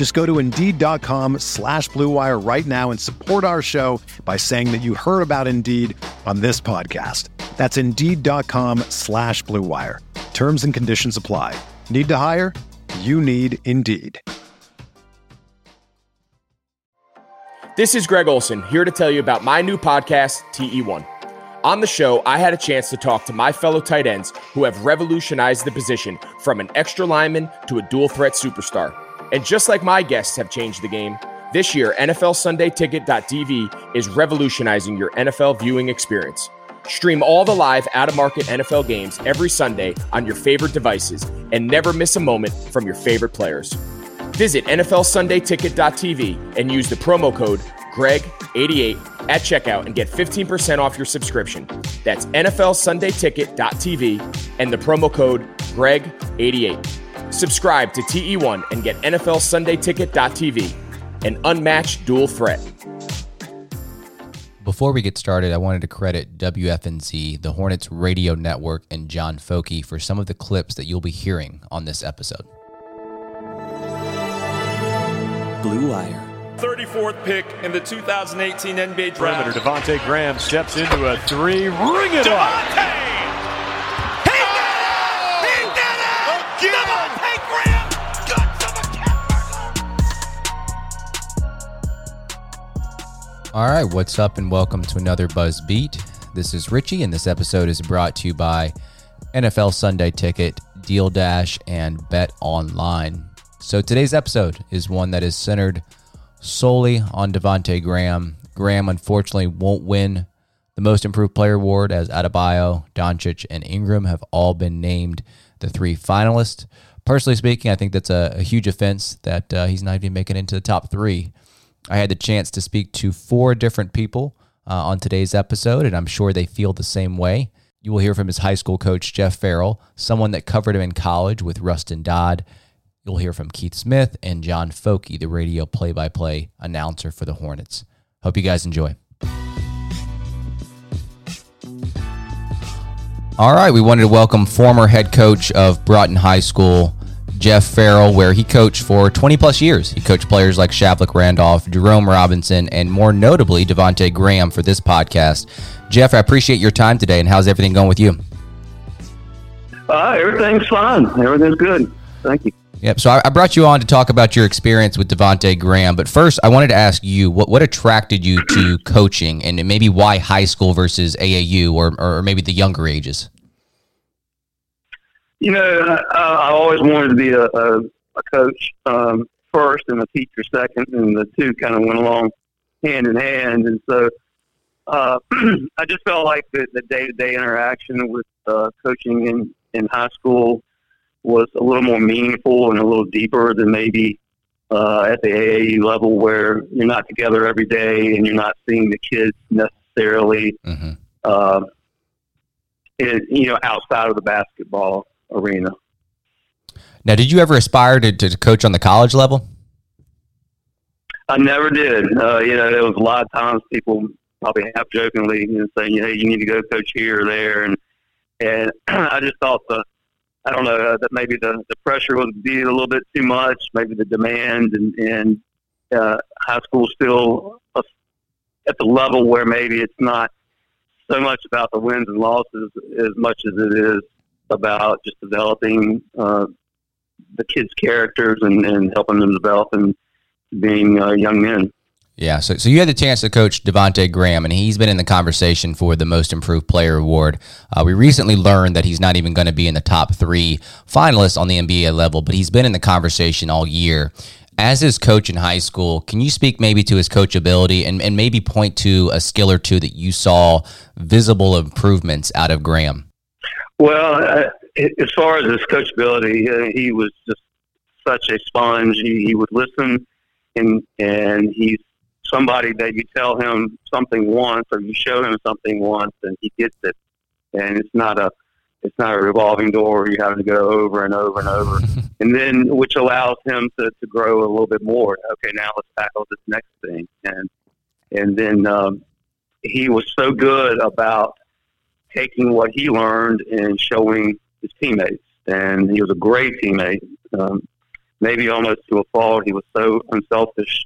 Just go to Indeed.com slash BlueWire right now and support our show by saying that you heard about Indeed on this podcast. That's Indeed.com slash BlueWire. Terms and conditions apply. Need to hire? You need Indeed. This is Greg Olson, here to tell you about my new podcast, TE1. On the show, I had a chance to talk to my fellow tight ends who have revolutionized the position from an extra lineman to a dual threat superstar. And just like my guests have changed the game, this year, NFL Sunday Ticket.tv is revolutionizing your NFL viewing experience. Stream all the live out of market NFL games every Sunday on your favorite devices and never miss a moment from your favorite players. Visit NFLSundayTicket.tv and use the promo code GREG88 at checkout and get 15% off your subscription. That's NFLSundayTicket.tv and the promo code GREG88. Subscribe to TE1 and get NFLSundayTicket.tv, an unmatched dual threat. Before we get started, I wanted to credit WFNZ, the Hornets Radio Network, and John Focke for some of the clips that you'll be hearing on this episode. Blue Wire. 34th pick in the 2018 NBA draft. Perimeter. Devonte Graham steps into a three. Ring it up. All right, what's up, and welcome to another Buzz Beat. This is Richie, and this episode is brought to you by NFL Sunday Ticket, Deal Dash, and Bet Online. So today's episode is one that is centered solely on Devonte Graham. Graham unfortunately won't win the Most Improved Player award as Adebayo, Doncic, and Ingram have all been named the three finalists. Personally speaking, I think that's a, a huge offense that uh, he's not even making into the top three. I had the chance to speak to four different people uh, on today's episode, and I'm sure they feel the same way. You will hear from his high school coach, Jeff Farrell, someone that covered him in college with Rustin Dodd. You'll hear from Keith Smith and John Focke, the radio play by play announcer for the Hornets. Hope you guys enjoy. All right, we wanted to welcome former head coach of Broughton High School, Jeff Farrell, where he coached for 20 plus years. He coached players like Shavlik Randolph, Jerome Robinson, and more notably, Devonte Graham for this podcast. Jeff, I appreciate your time today, and how's everything going with you? Uh, everything's fine. Everything's good. Thank you. Yep. So I, I brought you on to talk about your experience with Devonte Graham, but first I wanted to ask you what what attracted you to coaching, and maybe why high school versus AAU, or or maybe the younger ages. You know, I, I always wanted to be a, a, a coach um, first and a teacher second, and the two kind of went along hand in hand. And so uh, I just felt like the, the day-to-day interaction with uh, coaching in, in high school was a little more meaningful and a little deeper than maybe uh, at the AAU level, where you're not together every day and you're not seeing the kids necessarily. Mm-hmm. Uh, it, you know, outside of the basketball arena. Now, did you ever aspire to, to coach on the college level? I never did. Uh, you know, there was a lot of times people probably half jokingly you know, saying, "Hey, you need to go coach here or there," and and I just thought the I don't know uh, that maybe the the pressure was be a little bit too much, maybe the demand and and uh, high school still a, at the level where maybe it's not so much about the wins and losses as much as it is about just developing uh, the kids' characters and, and helping them develop and being uh, young men. Yeah, so, so you had the chance to coach Devonte Graham, and he's been in the conversation for the Most Improved Player award. Uh, we recently learned that he's not even going to be in the top three finalists on the NBA level, but he's been in the conversation all year. As his coach in high school, can you speak maybe to his coachability and, and maybe point to a skill or two that you saw visible improvements out of Graham? Well, uh, as far as his coachability, uh, he was just such a sponge. He, he would listen, and and he's somebody that you tell him something once or you show him something once and he gets it. And it's not a it's not a revolving door you have to go over and over and over. and then which allows him to, to grow a little bit more. Okay, now let's tackle this next thing. And and then um, he was so good about taking what he learned and showing his teammates. And he was a great teammate. Um, maybe almost to a fault. He was so unselfish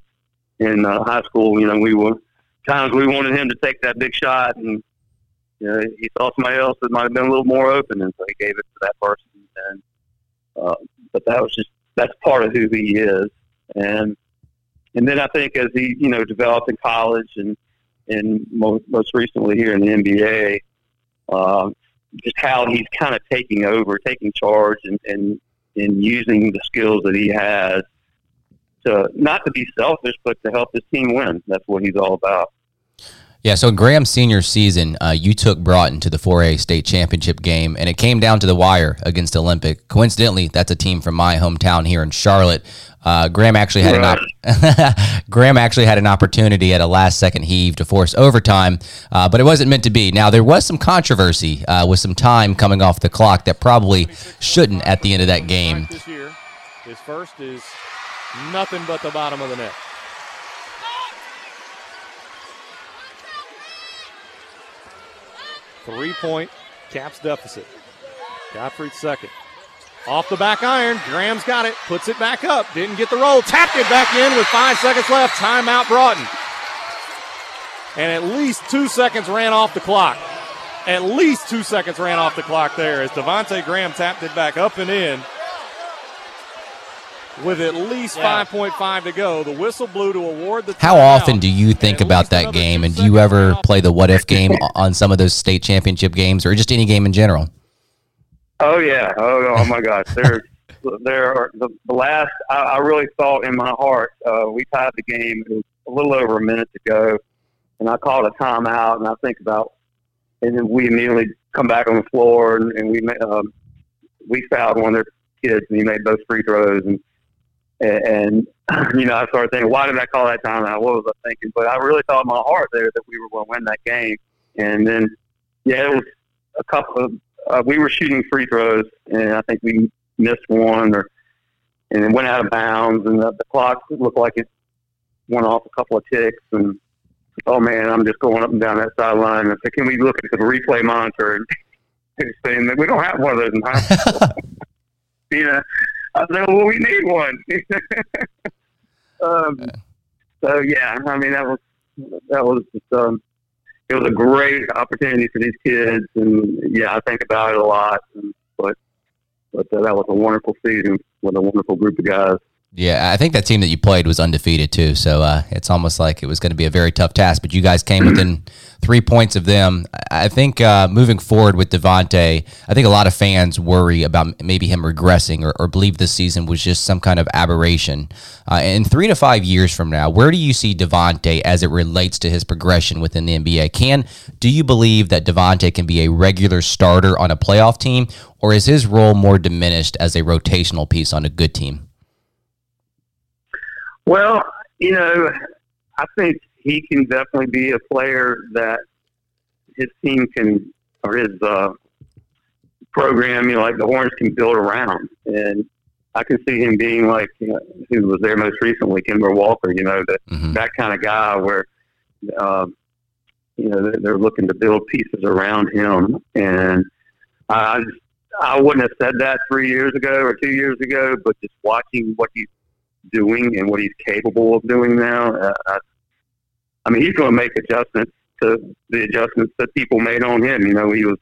in uh, high school. You know, we were times we wanted him to take that big shot, and you know, he saw somebody else that might have been a little more open, and so he gave it to that person. And uh, but that was just that's part of who he is, and and then I think as he you know developed in college and and most, most recently here in the NBA, uh, just how he's kind of taking over, taking charge, and and and using the skills that he has to not to be selfish, but to help his team win. That's what he's all about. Yeah, so in Graham's senior season, uh, you took Broughton to the 4A state championship game, and it came down to the wire against Olympic. Coincidentally, that's a team from my hometown here in Charlotte. Uh, Graham actually had right. an op- Graham actually had an opportunity at a last second heave to force overtime, uh, but it wasn't meant to be. Now there was some controversy uh, with some time coming off the clock that probably shouldn't at the end of that game. This year, His first is Nothing but the bottom of the net. Three point Caps deficit. Gottfried second. Off the back iron. Graham's got it. Puts it back up. Didn't get the roll. Tapped it back in with five seconds left. Timeout Broughton. And at least two seconds ran off the clock. At least two seconds ran off the clock there as Devonte Graham tapped it back up and in with at least yeah. 5.5 to go. The whistle blew to award the. How often do you think about that game, and do you ever play the what if game on some of those state championship games, or just any game in general? Oh yeah! Oh, oh my gosh! There, there are the, the last. I, I, really thought in my heart uh, we tied the game. It was a little over a minute to go, and I called a timeout, and I think about, and then we immediately come back on the floor, and, and we um, we fouled one of their kids, and he made both free throws, and and, you know, I started thinking, why did I call that timeout? What was I thinking? But I really thought in my heart there that we were going to win that game. And then, yeah, it was a couple of, uh, we were shooting free throws, and I think we missed one or, and it went out of bounds, and the, the clock looked like it went off a couple of ticks. And, oh man, I'm just going up and down that sideline. And I said, can we look at the replay monitor? And saying that we don't have one of those in high school. you know, I said, well, we need one. um, so yeah, I mean that was that was just, um, it was a great opportunity for these kids, and yeah, I think about it a lot. And, but but that was a wonderful season with a wonderful group of guys. Yeah, I think that team that you played was undefeated too. So uh, it's almost like it was going to be a very tough task. But you guys came within three points of them. I think uh, moving forward with Devonte, I think a lot of fans worry about maybe him regressing or, or believe this season was just some kind of aberration. Uh, in three to five years from now, where do you see Devonte as it relates to his progression within the NBA? Can do you believe that Devonte can be a regular starter on a playoff team, or is his role more diminished as a rotational piece on a good team? Well, you know, I think he can definitely be a player that his team can, or his uh, program, you know, like the Horns can build around. And I can see him being like, you know, who was there most recently, Kemba Walker, you know, that, mm-hmm. that kind of guy where, um, you know, they're, they're looking to build pieces around him. And I, I wouldn't have said that three years ago or two years ago, but just watching what he's doing and what he's capable of doing now. Uh, I, I mean, he's going to make adjustments to the adjustments that people made on him. You know, he was,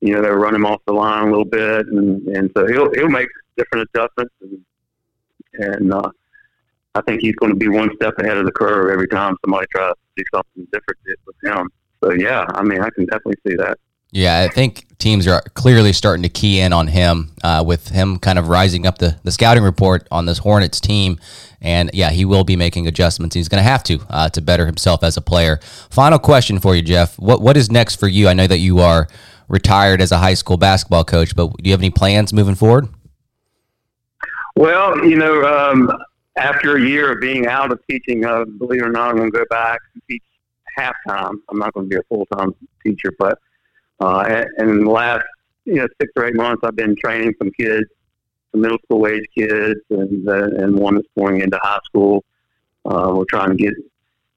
you know, they were running him off the line a little bit, and and so he'll he'll make different adjustments, and and uh, I think he's going to be one step ahead of the curve every time somebody tries to do something different with him. So yeah, I mean, I can definitely see that. Yeah, I think teams are clearly starting to key in on him uh, with him kind of rising up the, the scouting report on this Hornets team. And yeah, he will be making adjustments. He's going to have to uh, to better himself as a player. Final question for you, Jeff. What what is next for you? I know that you are retired as a high school basketball coach, but do you have any plans moving forward? Well, you know, um, after a year of being out of teaching, uh, believe it or not, I'm going to go back and teach half time. I'm not going to be a full time teacher, but uh, and in the last you know six or eight months, I've been training some kids, some middle school age kids, and uh, and one that's going into high school. Uh, we're trying to get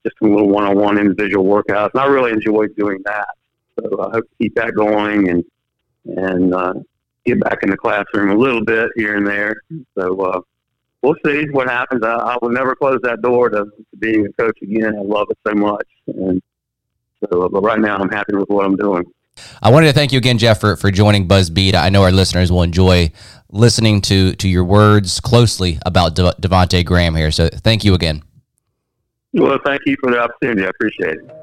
just some little one-on-one individual workouts, and I really enjoy doing that. So I hope to keep that going and and uh, get back in the classroom a little bit here and there. So uh, we'll see what happens. I, I will never close that door to, to being a coach again. I love it so much, and so but right now I'm happy with what I'm doing. I wanted to thank you again, Jeff, for, for joining BuzzBeat. I know our listeners will enjoy listening to to your words closely about De- Devonte Graham here. So thank you again. Well, thank you for the opportunity. I appreciate it.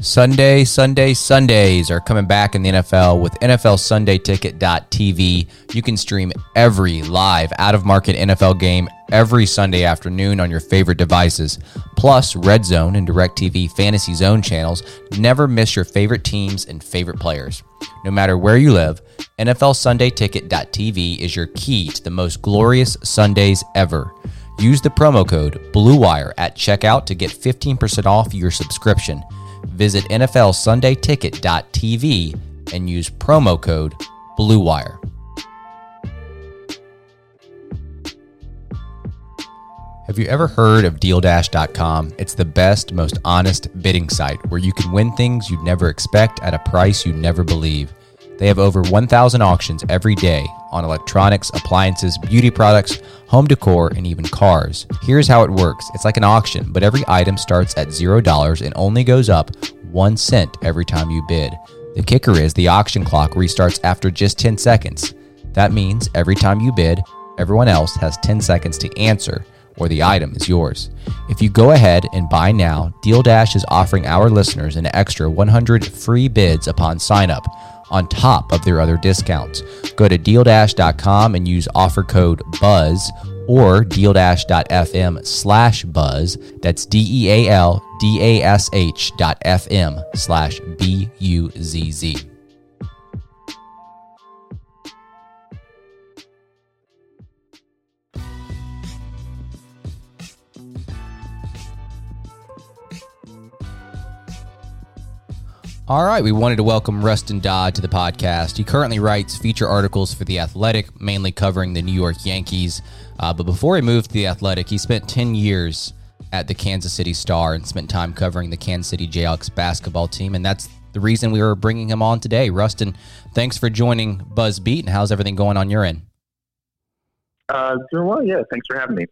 Sunday, Sunday, Sundays are coming back in the NFL with NFL Sunday Ticket.tv. You can stream every live out of market NFL game every Sunday afternoon on your favorite devices. Plus, Red Zone and DirecTV Fantasy Zone channels never miss your favorite teams and favorite players. No matter where you live, NFL Sunday Ticket.tv is your key to the most glorious Sundays ever. Use the promo code BLUEWIRE at checkout to get 15% off your subscription. Visit NFLSundayTicket.tv and use promo code BLUEWIRE. Have you ever heard of DealDash.com? It's the best, most honest bidding site where you can win things you'd never expect at a price you never believe. They have over 1,000 auctions every day on electronics, appliances, beauty products, home decor, and even cars. Here's how it works it's like an auction, but every item starts at $0 and only goes up 1 cent every time you bid. The kicker is the auction clock restarts after just 10 seconds. That means every time you bid, everyone else has 10 seconds to answer or the item is yours. If you go ahead and buy now, Deal Dash is offering our listeners an extra 100 free bids upon sign up on top of their other discounts. Go to dealdash.com and use offer code BUZZ or dealdash.fm slash buzz. That's D E A L D A S H dot FM slash B All right, we wanted to welcome Rustin Dodd to the podcast. He currently writes feature articles for The Athletic, mainly covering the New York Yankees. Uh, but before he moved to The Athletic, he spent 10 years at the Kansas City Star and spent time covering the Kansas City Jayhawks basketball team. And that's the reason we were bringing him on today. Rustin, thanks for joining Buzz Beat. And how's everything going on your end? Uh, doing well, yeah. Thanks for having me.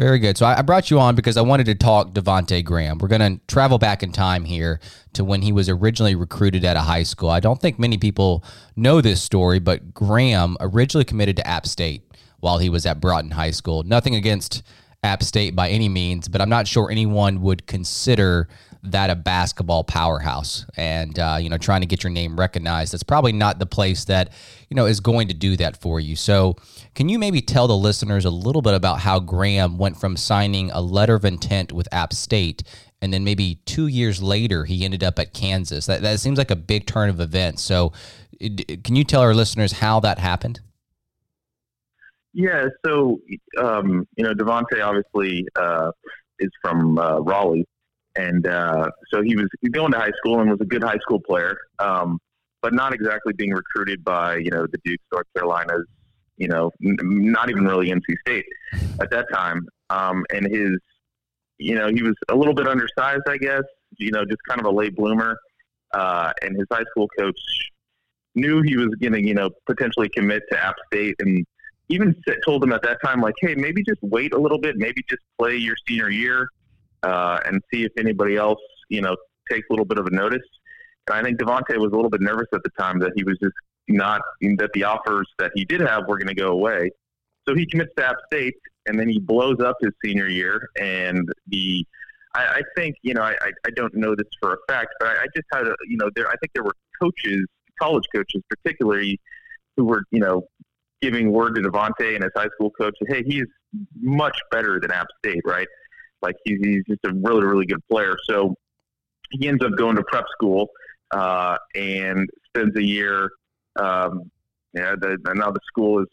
Very good. So I brought you on because I wanted to talk Devonte Graham. We're going to travel back in time here to when he was originally recruited at a high school. I don't think many people know this story, but Graham originally committed to App State while he was at Broughton High School. Nothing against App State by any means, but I'm not sure anyone would consider that a basketball powerhouse. And uh, you know trying to get your name recognized that's probably not the place that you know is going to do that for you. So can you maybe tell the listeners a little bit about how graham went from signing a letter of intent with app state and then maybe two years later he ended up at kansas? That, that seems like a big turn of events. So can you tell our listeners how that happened yeah so um, you know devonte obviously uh, is from uh, raleigh and uh, so he was going to high school and was a good high school player, um, but not exactly being recruited by you know the Dukes, North Carolinas, you know, n- not even really NC State at that time. Um, and his, you know, he was a little bit undersized, I guess. You know, just kind of a late bloomer. Uh, and his high school coach knew he was going to, you know, potentially commit to App State, and even told him at that time, like, hey, maybe just wait a little bit, maybe just play your senior year uh, and see if anybody else, you know, takes a little bit of a notice. And I think Devonte was a little bit nervous at the time that he was just not that the offers that he did have were going to go away. So he commits to App State, and then he blows up his senior year. And the I, I think you know I, I don't know this for a fact, but I, I just had a you know there I think there were coaches, college coaches particularly, who were you know giving word to Devonte and his high school coach, hey, he's much better than App State, right? Like he's, he's just a really really good player. So he ends up going to prep school uh, and spends a year. Um, yeah, the, now the school is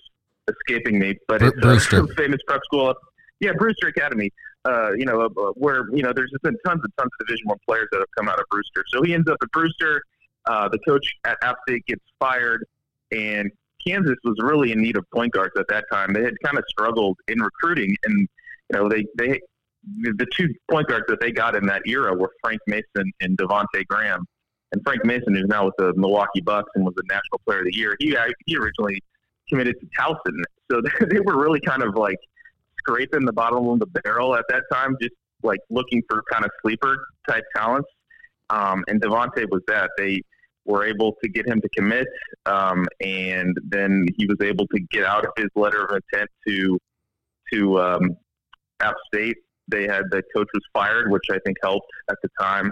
escaping me, but it's Brewster. a famous prep school. Up, yeah, Brewster Academy. Uh, you know, uh, where you know there's just been tons and tons of Division One players that have come out of Brewster. So he ends up at Brewster. Uh, the coach at App State gets fired, and Kansas was really in need of point guards at that time. They had kind of struggled in recruiting, and you know they they the two point guards that they got in that era were Frank Mason and Devonte Graham. And Frank Mason, who's now with the Milwaukee Bucks and was the National Player of the Year, he he originally committed to Towson, so they were really kind of like scraping the bottom of the barrel at that time, just like looking for kind of sleeper type talents. Um, and Devonte was that. They were able to get him to commit, um, and then he was able to get out of his letter of intent to to um, App State. They had the coach was fired, which I think helped at the time,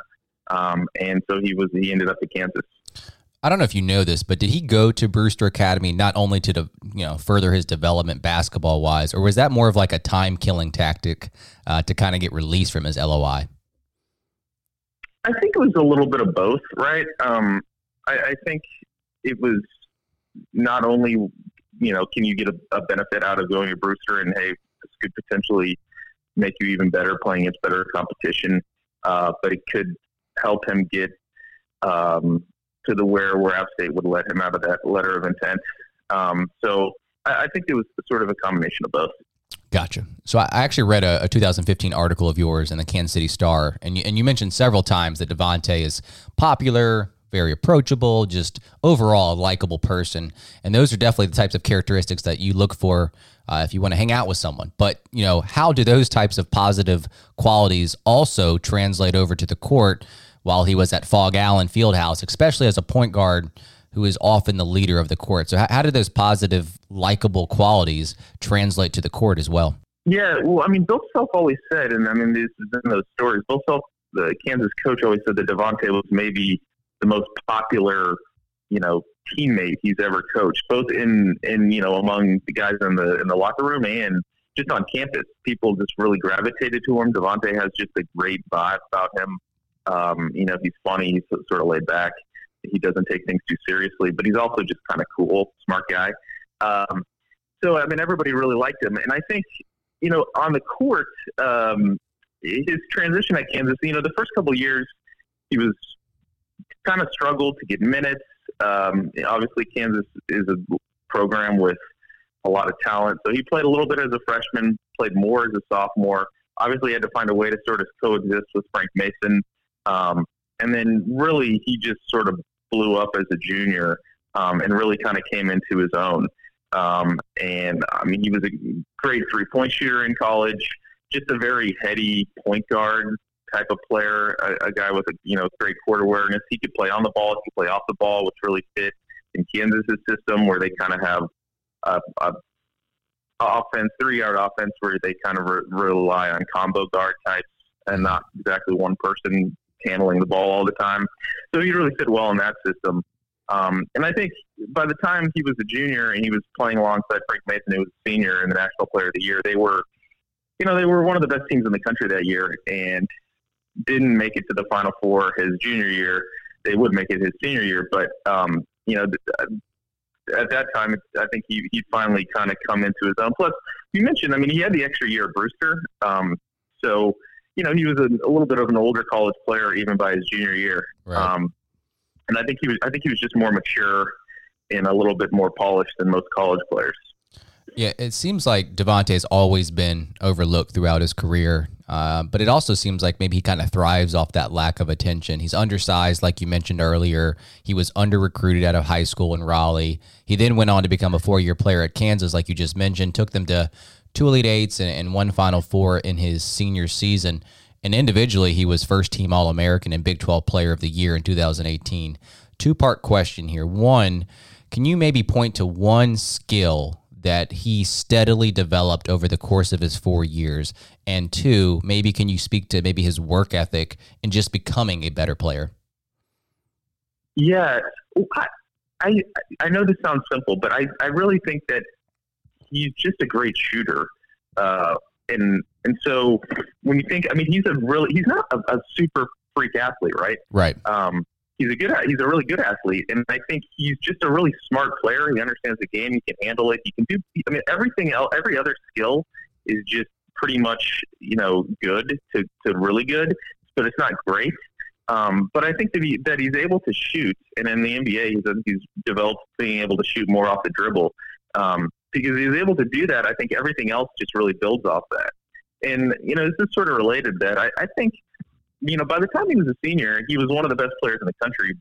um, and so he was he ended up at Kansas. I don't know if you know this, but did he go to Brewster Academy not only to de- you know further his development basketball wise, or was that more of like a time killing tactic uh, to kind of get released from his LOI? I think it was a little bit of both, right? Um, I, I think it was not only you know can you get a, a benefit out of going to Brewster and hey this could potentially make you even better playing against better competition, uh, but it could help him get um, to the where where App State would let him out of that letter of intent. Um, so I, I think it was sort of a combination of both. Gotcha. So I actually read a, a 2015 article of yours in the Kansas City Star, and you, and you mentioned several times that Devonte is popular, very approachable, just overall a likable person, and those are definitely the types of characteristics that you look for uh, if you want to hang out with someone. But you know, how do those types of positive qualities also translate over to the court while he was at Phog Allen Fieldhouse, especially as a point guard? Who is often the leader of the court? So, how, how do those positive, likable qualities translate to the court as well? Yeah, well, I mean, Bill Self always said, and I mean, this is in those stories. Bill Self, the Kansas coach, always said that Devonte was maybe the most popular, you know, teammate he's ever coached, both in in you know among the guys in the in the locker room and just on campus. People just really gravitated to him. Devonte has just a great vibe about him. Um, you know, he's funny. He's sort of laid back. He doesn't take things too seriously, but he's also just kind of cool, smart guy. Um, so I mean, everybody really liked him, and I think you know on the court, um, his transition at Kansas. You know, the first couple years, he was kind of struggled to get minutes. Um, obviously, Kansas is a program with a lot of talent, so he played a little bit as a freshman, played more as a sophomore. Obviously, had to find a way to sort of coexist with Frank Mason, um, and then really he just sort of blew up as a junior um, and really kind of came into his own. Um, and I mean, he was a great three point shooter in college, just a very heady point guard type of player, a, a guy with a you know great court awareness. He could play on the ball, he could play off the ball, which really fit in Kansas's system, where they kind of have a, a offense, three yard offense, where they kind of re- rely on combo guard types and not exactly one person handling the ball all the time. So he really fit well in that system. Um, and I think by the time he was a junior and he was playing alongside Frank Mason, who was a senior and the National Player of the Year, they were, you know, they were one of the best teams in the country that year and didn't make it to the Final Four his junior year. They would make it his senior year, but um, you know, at that time, I think he he finally kind of come into his own. Plus, you mentioned, I mean, he had the extra year at Brewster, um, so you know he was a, a little bit of an older college player even by his junior year. Right. Um, and I think he was I think he was just more mature and a little bit more polished than most college players. Yeah, it seems like Devonte's always been overlooked throughout his career, uh, but it also seems like maybe he kind of thrives off that lack of attention. He's undersized, like you mentioned earlier. He was under recruited out of high school in Raleigh. He then went on to become a four year player at Kansas, like you just mentioned, took them to two Elite Eights and, and one Final Four in his senior season. And individually, he was first team All American and Big 12 Player of the Year in 2018. Two part question here. One, can you maybe point to one skill that he steadily developed over the course of his four years? And two, maybe can you speak to maybe his work ethic and just becoming a better player? Yeah, I, I, I know this sounds simple, but I, I really think that he's just a great shooter. Uh, and and so when you think, I mean, he's a really he's not a, a super freak athlete, right? Right. Um, he's a good he's a really good athlete, and I think he's just a really smart player. He understands the game. He can handle it. He can do. I mean, everything else, every other skill is just pretty much you know good to, to really good, but it's not great. Um, but I think that he that he's able to shoot, and in the NBA, he's, he's developed being able to shoot more off the dribble. Um, because he's able to do that, I think everything else just really builds off that. And you know, this is sort of related. That I, I think, you know, by the time he was a senior, he was one of the best players in the country.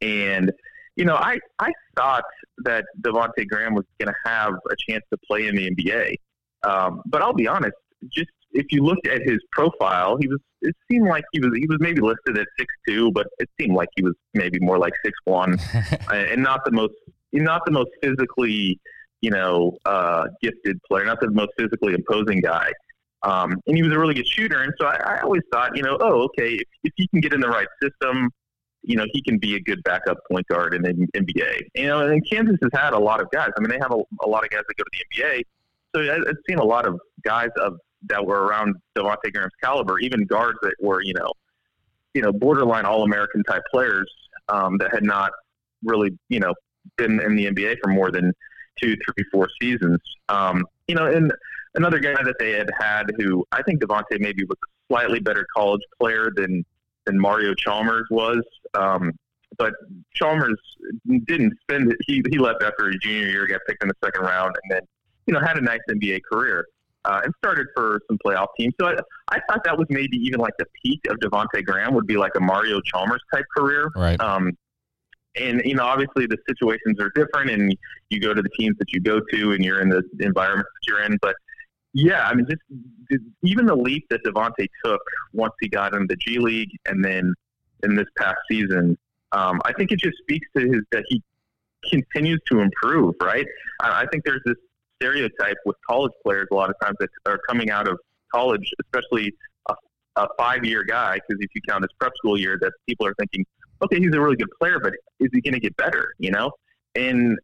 And you know, I I thought that Devonte Graham was going to have a chance to play in the NBA. Um, but I'll be honest, just if you looked at his profile, he was it seemed like he was he was maybe listed at six two, but it seemed like he was maybe more like six one, and not the most not the most physically you know uh, gifted player, not the most physically imposing guy. Um, and he was a really good shooter, and so I, I always thought, you know, oh, okay, if, if he can get in the right system, you know, he can be a good backup point guard in the NBA. You know, and Kansas has had a lot of guys. I mean, they have a, a lot of guys that go to the NBA. So I, I've seen a lot of guys of that were around Devonte Graham's caliber, even guards that were, you know, you know, borderline All American type players um, that had not really, you know, been in the NBA for more than two, three, four seasons. Um, you know, and another guy that they had had who I think Devonte maybe was a slightly better college player than than Mario Chalmers was. Um, but Chalmers didn't spend it. He, he left after his junior year, got picked in the second round, and then, you know, had a nice NBA career uh, and started for some playoff teams. So I, I thought that was maybe even like the peak of Devonte Graham would be like a Mario Chalmers type career. Right. Um, and you know, obviously the situations are different, and you go to the teams that you go to, and you're in the environment that you're in. But yeah, I mean, just even the leap that Devonte took once he got into the G League, and then in this past season, um, I think it just speaks to his that he continues to improve. Right. I, I think there's this stereotype with college players a lot of times that are coming out of college, especially a, a five year guy, because if you count his prep school year, that people are thinking, okay, he's a really good player, but is he going to get better? You know, and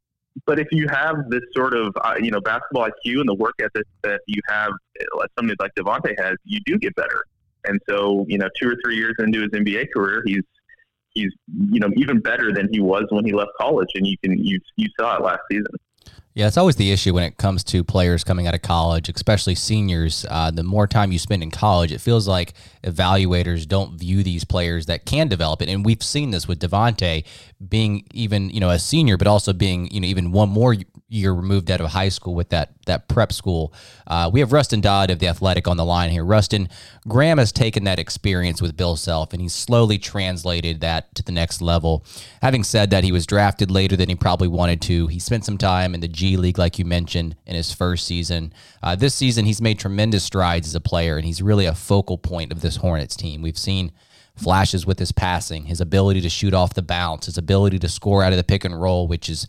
but if you have this sort of uh, you know basketball IQ and the work ethic that you have, like somebody like Devonte has, you do get better. And so you know, two or three years into his NBA career, he's he's you know even better than he was when he left college, and you can you you saw it last season. Yeah, it's always the issue when it comes to players coming out of college, especially seniors. Uh, the more time you spend in college, it feels like evaluators don't view these players that can develop it. And we've seen this with Devonte being even, you know, a senior, but also being, you know, even one more year removed out of high school with that that prep school. Uh, we have Rustin Dodd of the Athletic on the line here. Rustin, Graham has taken that experience with Bill Self and he's slowly translated that to the next level. Having said that, he was drafted later than he probably wanted to. He spent some time in the G League, like you mentioned, in his first season. Uh, this season, he's made tremendous strides as a player, and he's really a focal point of this Hornets team. We've seen flashes with his passing, his ability to shoot off the bounce, his ability to score out of the pick and roll, which is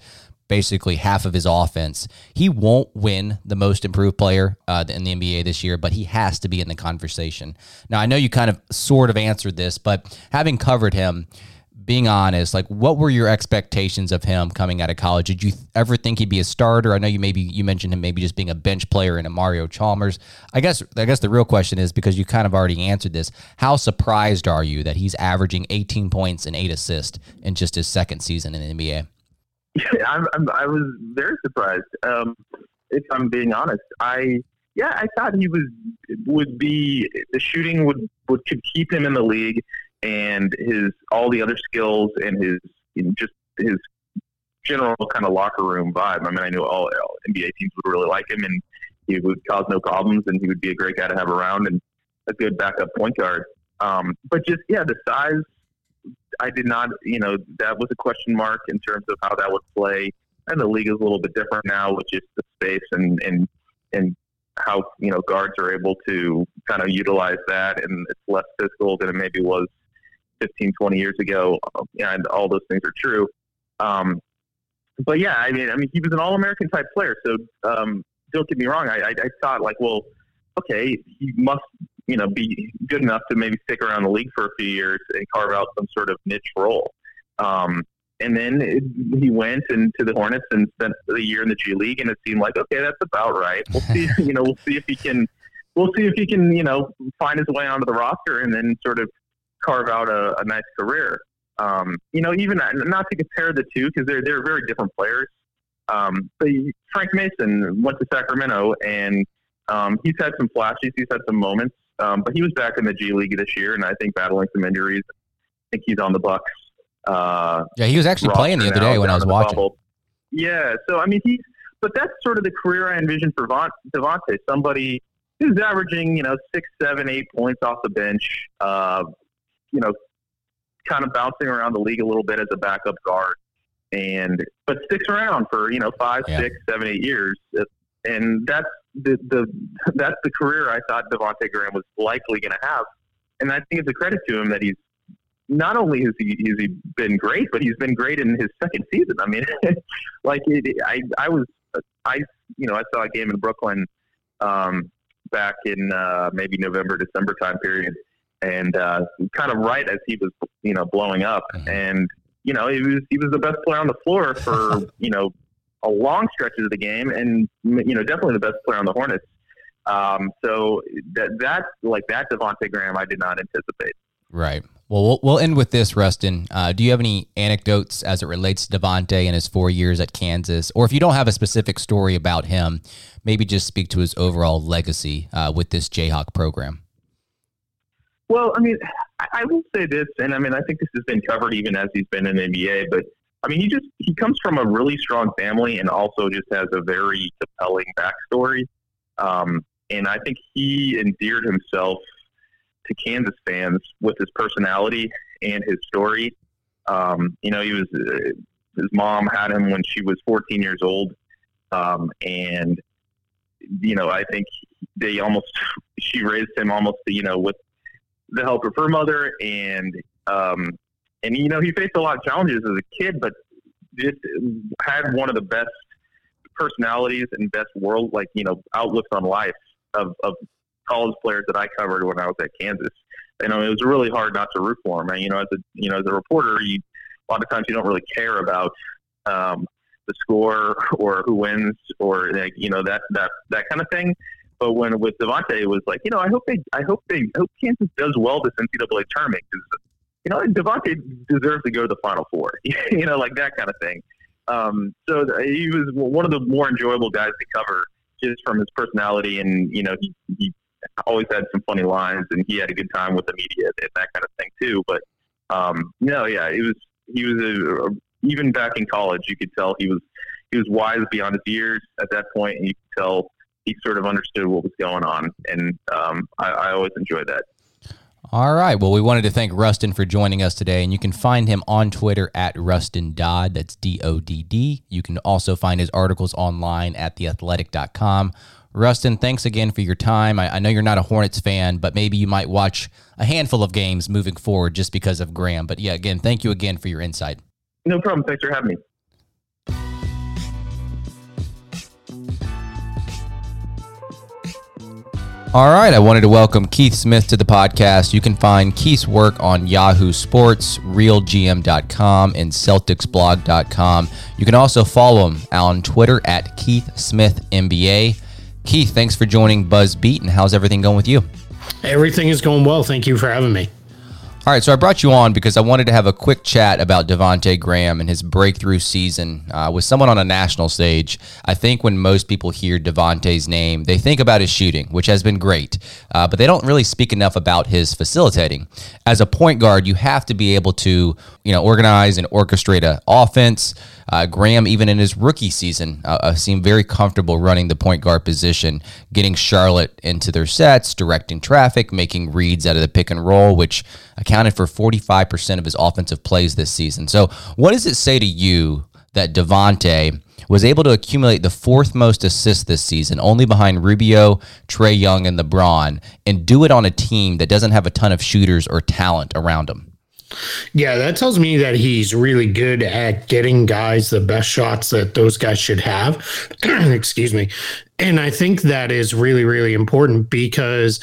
basically half of his offense. He won't win the most improved player uh, in the NBA this year, but he has to be in the conversation. Now, I know you kind of sort of answered this, but having covered him, being honest, like what were your expectations of him coming out of college? Did you ever think he'd be a starter? I know you maybe you mentioned him maybe just being a bench player in a Mario Chalmers. I guess I guess the real question is because you kind of already answered this. How surprised are you that he's averaging 18 points and eight assists in just his second season in the NBA? Yeah, I'm, I'm, i was very surprised. Um, if I'm being honest, I yeah, I thought he was would be the shooting would would could keep him in the league, and his all the other skills and his know, just his general kind of locker room vibe. I mean, I knew all, all NBA teams would really like him, and he would cause no problems, and he would be a great guy to have around and a good backup point guard. Um, but just yeah, the size I did not, you know, that was a question mark in terms of how that would play. And the league is a little bit different now with just the space and, and, and how, you know, guards are able to kind of utilize that. And it's less physical than it maybe was 15, 20 years ago. And all those things are true. Um, but yeah, I mean, I mean, he was an All American type player. So um, don't get me wrong. I, I, I thought like, well, okay, he must you know be good enough to maybe stick around the league for a few years and carve out some sort of niche role. Um, and then it, he went into the Hornets and spent the year in the G League, and it seemed like okay, that's about right. We'll see. you know, we'll see if he can. We'll see if he can, you know, find his way onto the roster and then sort of carve out a, a nice career. Um, you know, even not to compare the two because they're they're very different players. Um, but Frank Mason went to Sacramento and um, he's had some flashes. He's had some moments, um, but he was back in the G League this year, and I think battling some injuries. I think he's on the Bucks. Uh, yeah, he was actually playing the other day when I was watching. Bubble. Yeah, so I mean, he's but that's sort of the career I envisioned for Devonte. Somebody who's averaging, you know, six, seven, eight points off the bench. Uh, you know, kind of bouncing around the league a little bit as a backup guard, and but sticks around for you know five, yeah. six, seven, eight years, and that's the the that's the career I thought Devonte Graham was likely going to have, and I think it's a credit to him that he's not only has he has he been great, but he's been great in his second season. I mean, like it, I I was I you know I saw a game in Brooklyn um, back in uh, maybe November December time period, and uh, kind of right as he was you know blowing up, mm-hmm. and you know he was he was the best player on the floor for you know a long stretches of the game, and you know definitely the best player on the Hornets. Um, so that that like that Devonte Graham, I did not anticipate. Right. Well, we'll, we'll end with this, Rustin. Uh, do you have any anecdotes as it relates to Devonte and his four years at Kansas, or if you don't have a specific story about him, maybe just speak to his overall legacy uh, with this Jayhawk program? Well, I mean, I will say this, and I mean, I think this has been covered even as he's been in the NBA, but I mean, he just he comes from a really strong family and also just has a very compelling backstory. Um, and I think he endeared himself to Kansas fans with his personality and his story. Um, you know, he was uh, his mom had him when she was 14 years old, um, and you know, I think they almost she raised him almost you know with the help of her mother and um, and you know he faced a lot of challenges as a kid, but just had one of the best personalities and best world like you know outlooks on life of, of college players that I covered when I was at Kansas. You know, it was really hard not to root for him. And, you know, as a you know as a reporter, you a lot of times you don't really care about um, the score or who wins or like you know that that that kind of thing. But when with Devonte, it was like you know I hope they I hope they I hope Kansas does well this NCAA tournament because you know Devonte deserves to go to the Final Four. you know, like that kind of thing. Um, so he was one of the more enjoyable guys to cover just from his personality and you know he, he always had some funny lines, and he had a good time with the media and that kind of thing too. But um, no, yeah, it was he was a, a, even back in college, you could tell he was he was wise beyond his years at that point, and you could tell he sort of understood what was going on, and um, I, I always enjoyed that. All right. Well, we wanted to thank Rustin for joining us today, and you can find him on Twitter at Rustin Dodd. That's D O D D. You can also find his articles online at theathletic.com Rustin, thanks again for your time. I, I, know you're not a Hornets fan, but maybe you might watch a handful of games moving forward just because of Graham. But yeah, again, thank you again for your insight. No problem. Thanks for having me. All right, I wanted to welcome Keith Smith to the podcast. You can find Keith's work on Yahoo Sports, RealGM.com, and CelticsBlog.com. You can also follow him on Twitter at Keith Smith NBA. Keith, thanks for joining Buzz Beat, and how's everything going with you? Everything is going well. Thank you for having me. All right, so I brought you on because I wanted to have a quick chat about Devonte Graham and his breakthrough season uh, with someone on a national stage. I think when most people hear Devonte's name, they think about his shooting, which has been great, uh, but they don't really speak enough about his facilitating. As a point guard, you have to be able to, you know, organize and orchestrate an offense. Uh, Graham, even in his rookie season, uh, uh, seemed very comfortable running the point guard position, getting Charlotte into their sets, directing traffic, making reads out of the pick and roll, which accounted for 45% of his offensive plays this season. So, what does it say to you that Devonte was able to accumulate the fourth most assists this season, only behind Rubio, Trae Young, and LeBron, and do it on a team that doesn't have a ton of shooters or talent around them? Yeah, that tells me that he's really good at getting guys the best shots that those guys should have. Excuse me. And I think that is really, really important because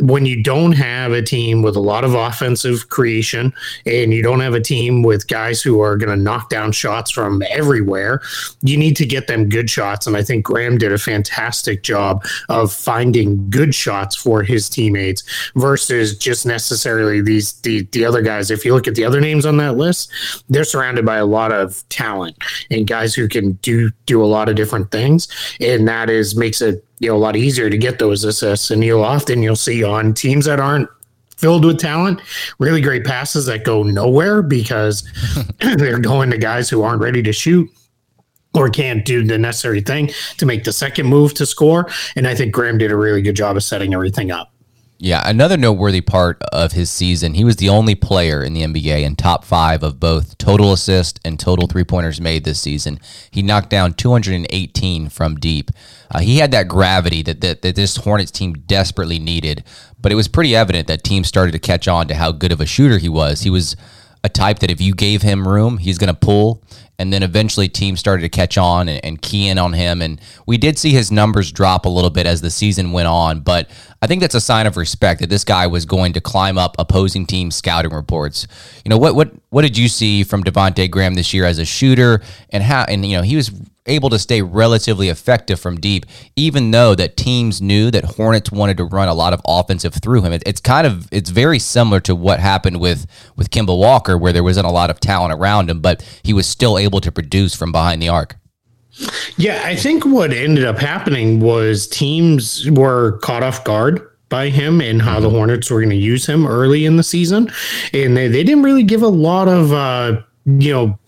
when you don't have a team with a lot of offensive creation and you don't have a team with guys who are going to knock down shots from everywhere, you need to get them good shots. And I think Graham did a fantastic job of finding good shots for his teammates versus just necessarily these the, the other guys. If you look at the other names on that list, they're surrounded by a lot of talent and guys who can do do a lot of different things. And that is makes it you know a lot easier to get those assists. And you'll often you'll see on teams that aren't filled with talent, really great passes that go nowhere because they're going to guys who aren't ready to shoot or can't do the necessary thing to make the second move to score. And I think Graham did a really good job of setting everything up. Yeah, another noteworthy part of his season, he was the only player in the NBA in top five of both total assist and total three pointers made this season. He knocked down 218 from deep. Uh, he had that gravity that, that, that this Hornets team desperately needed, but it was pretty evident that teams started to catch on to how good of a shooter he was. He was a type that if you gave him room, he's going to pull. And then eventually teams started to catch on and, and, key in on him. And we did see his numbers drop a little bit as the season went on. But I think that's a sign of respect that this guy was going to climb up opposing team scouting reports. You know, what what what did you see from Devonte Graham this year as a shooter and how and you know, he was able to stay relatively effective from deep, even though that teams knew that Hornets wanted to run a lot of offensive through him. It, it's kind of it's very similar to what happened with with Kemba Walker, where there wasn't a lot of talent around him, but he was still able to produce from behind the arc. Yeah, I think what ended up happening was teams were caught off guard by him and how the mm-hmm. Hornets were going to use him early in the season, and they, they didn't really give a lot of uh, you know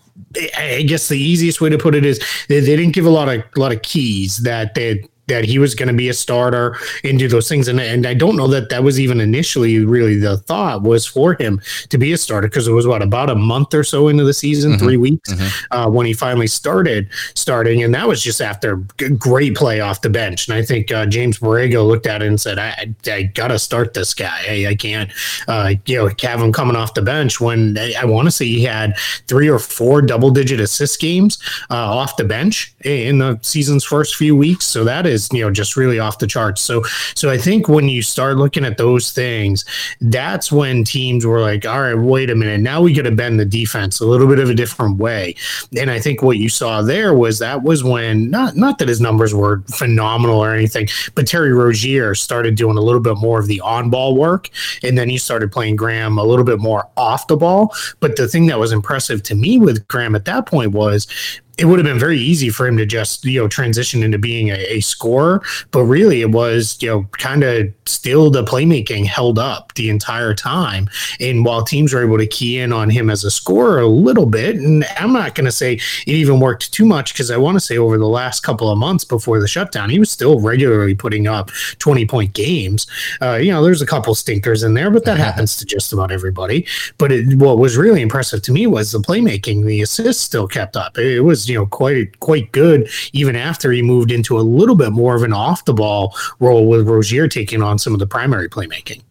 I guess the easiest way to put it is they, they didn't give a lot of a lot of keys that they that he was going to be a starter and do those things. And, and I don't know that that was even initially really the thought was for him to be a starter because it was what about a month or so into the season, mm-hmm. three weeks mm-hmm. uh, when he finally started starting. And that was just after great play off the bench. And I think uh, James Borrego looked at it and said, I, I got to start this guy. I, I can't, uh, you know, have him coming off the bench when I, I want to say he had three or four double digit assist games uh, off the bench in the season's first few weeks. So that is is you know just really off the charts. So so I think when you start looking at those things, that's when teams were like, all right, wait a minute, now we got to bend the defense a little bit of a different way. And I think what you saw there was that was when not not that his numbers were phenomenal or anything, but Terry Rozier started doing a little bit more of the on ball work, and then he started playing Graham a little bit more off the ball. But the thing that was impressive to me with Graham at that point was it would have been very easy for him to just you know transition into being a, a scorer but really it was you know kind of still the playmaking held up the entire time. And while teams were able to key in on him as a scorer a little bit and i'm not going to say it even worked too much because i want to say over the last couple of months before the shutdown he was still regularly putting up 20 point games. Uh, you know there's a couple stinkers in there but that happens to just about everybody. But it, what was really impressive to me was the playmaking the assists still kept up. It, it was you know quite quite good even after he moved into a little bit more of an off the ball role with Rozier taking on some of the primary playmaking.